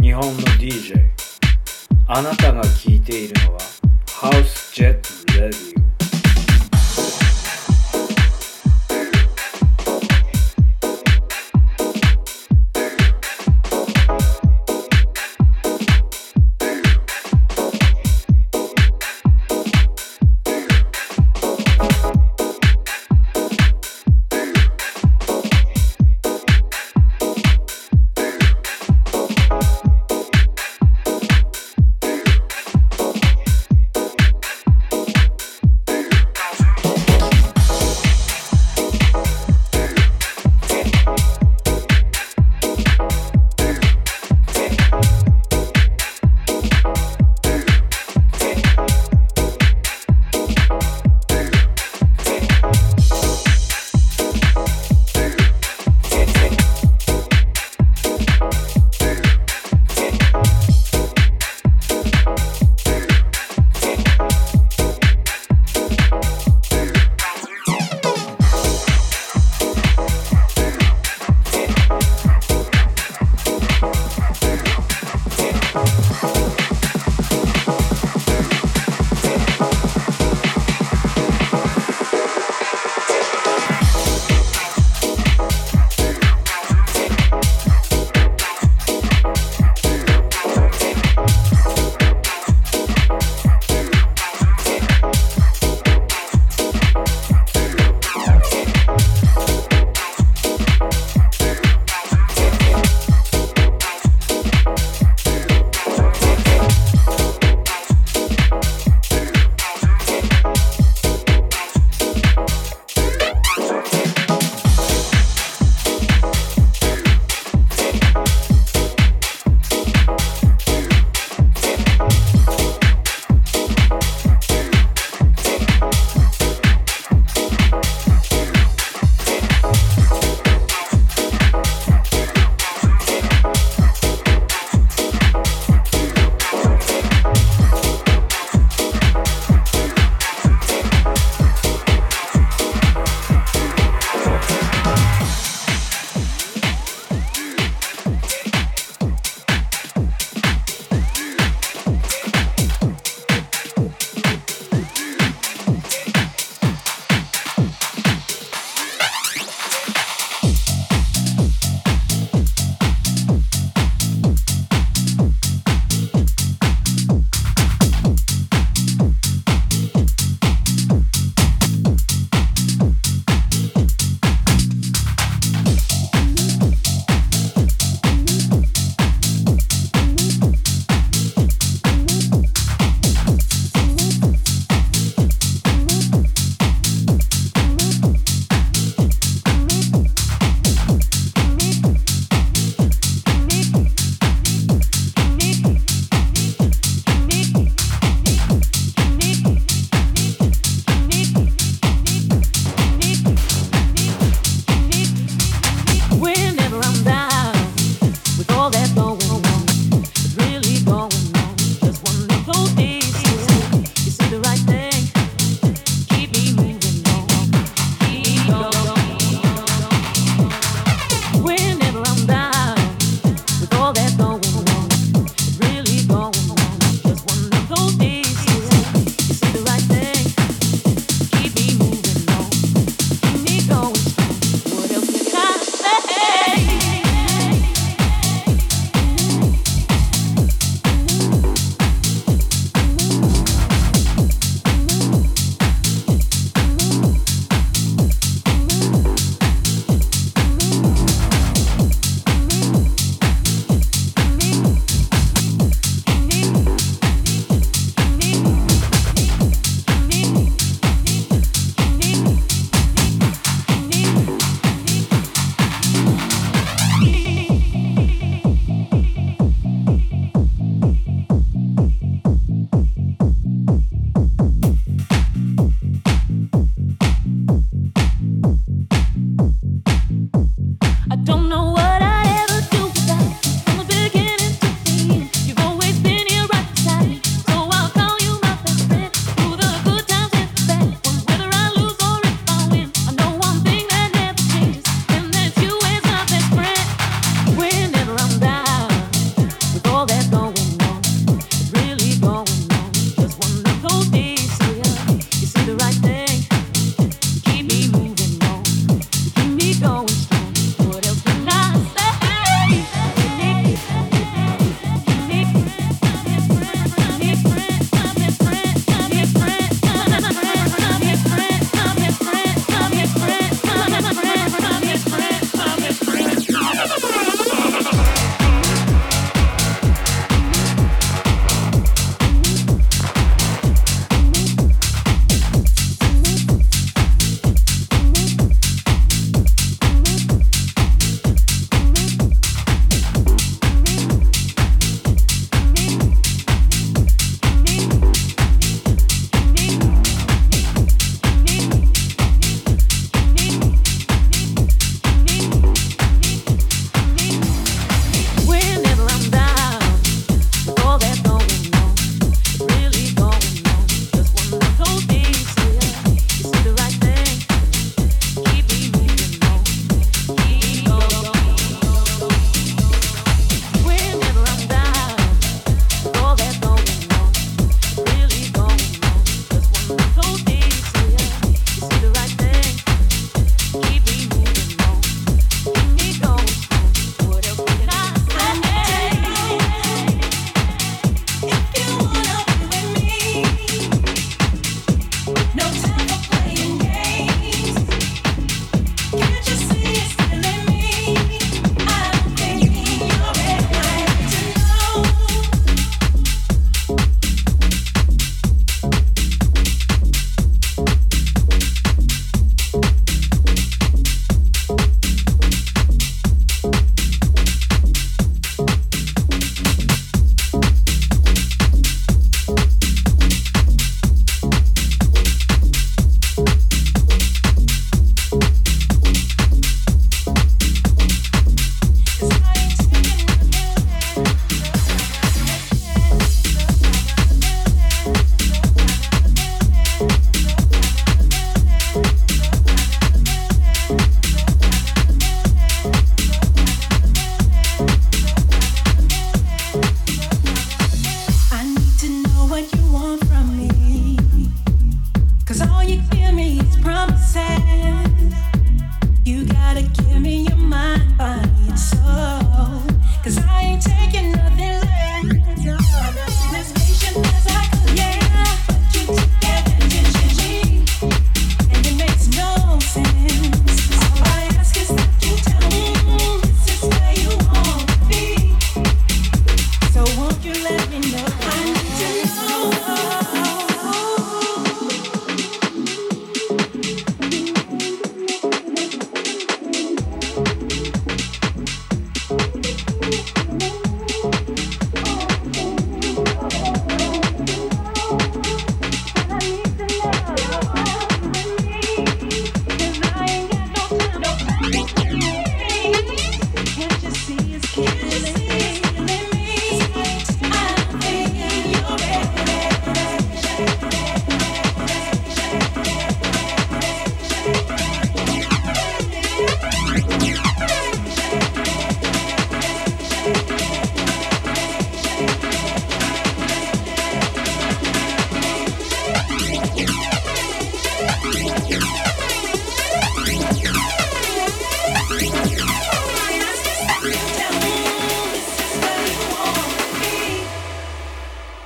日本の DJ あなたが聴いているのは House Jet Radio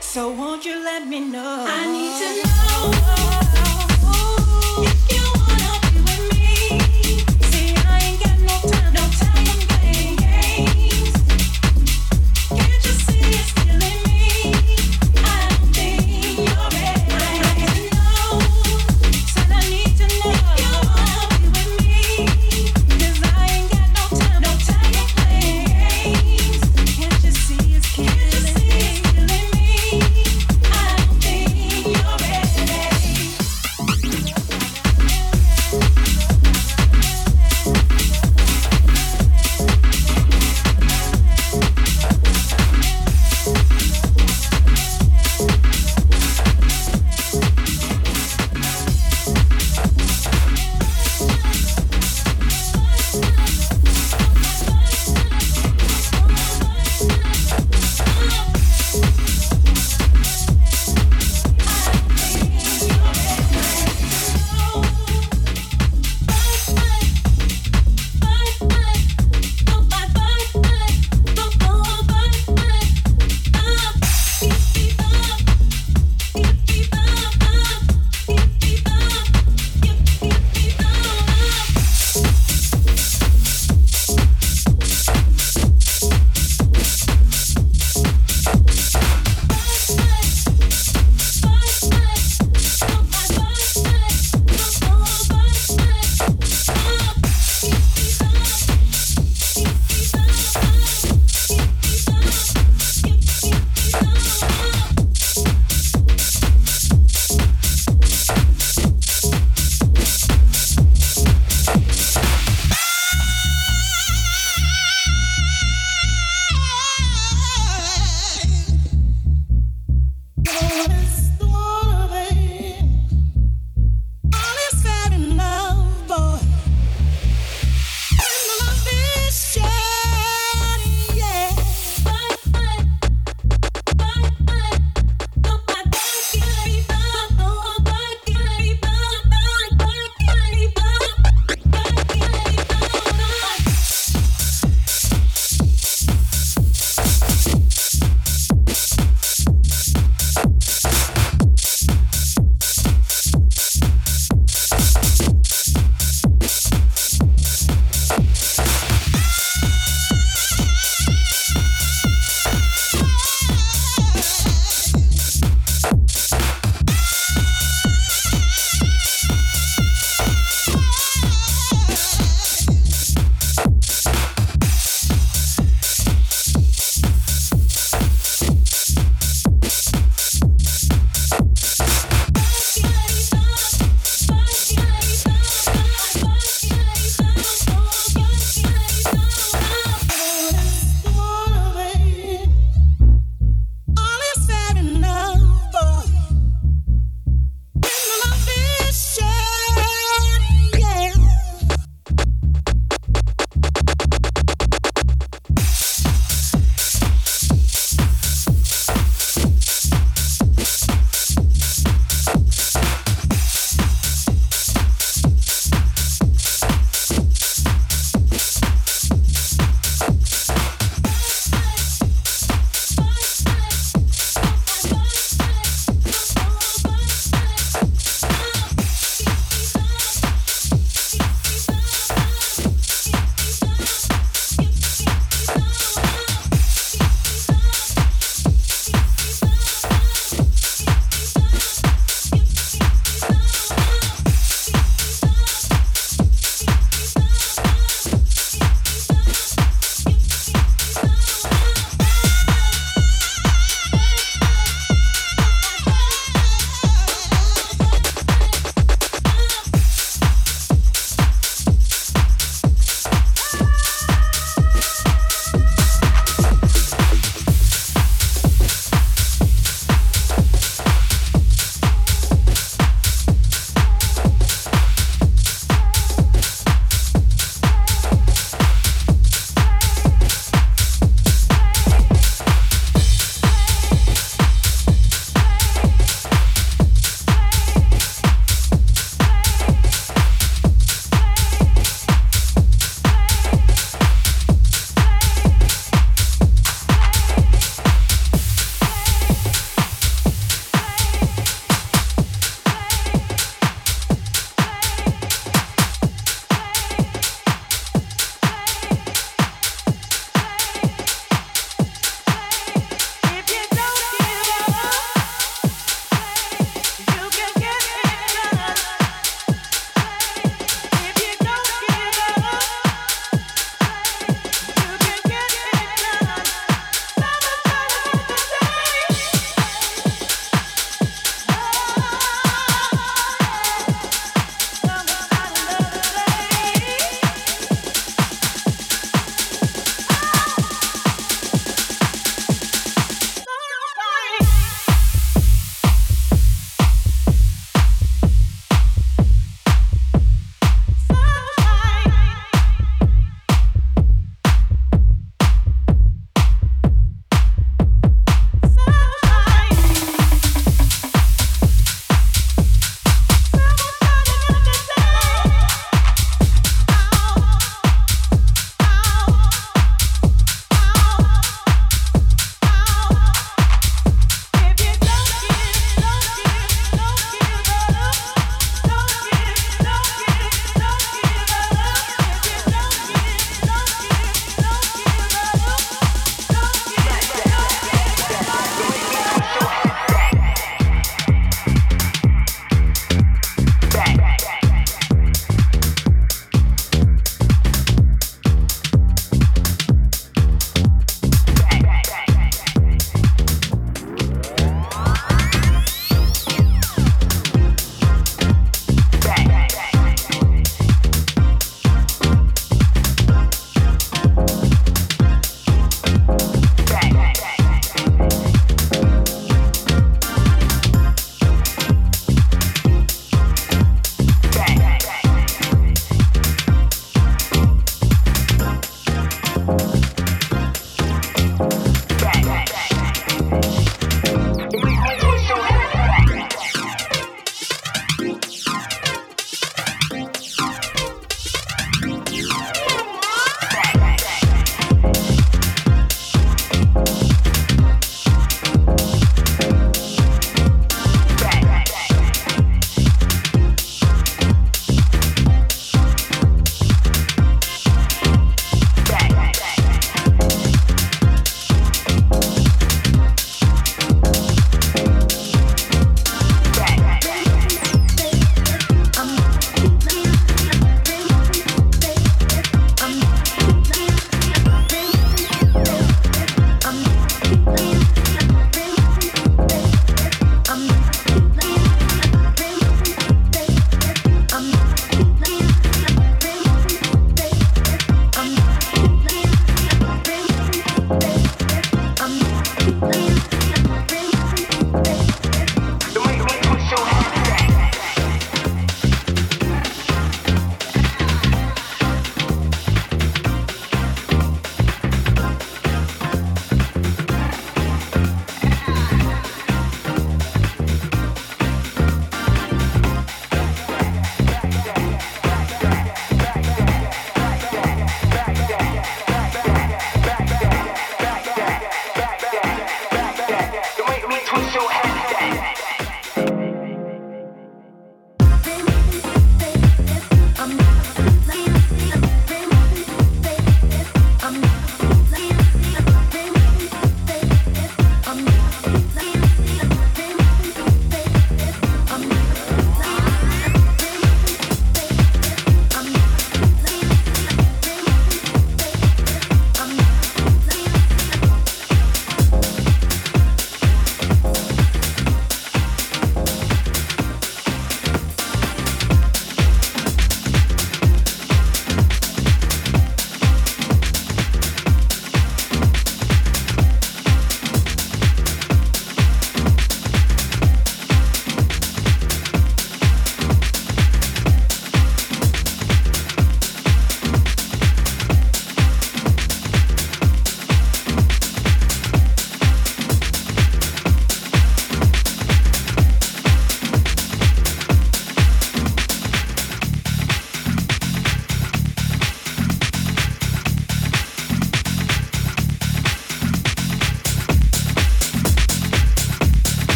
So won't you let me know? I need to know.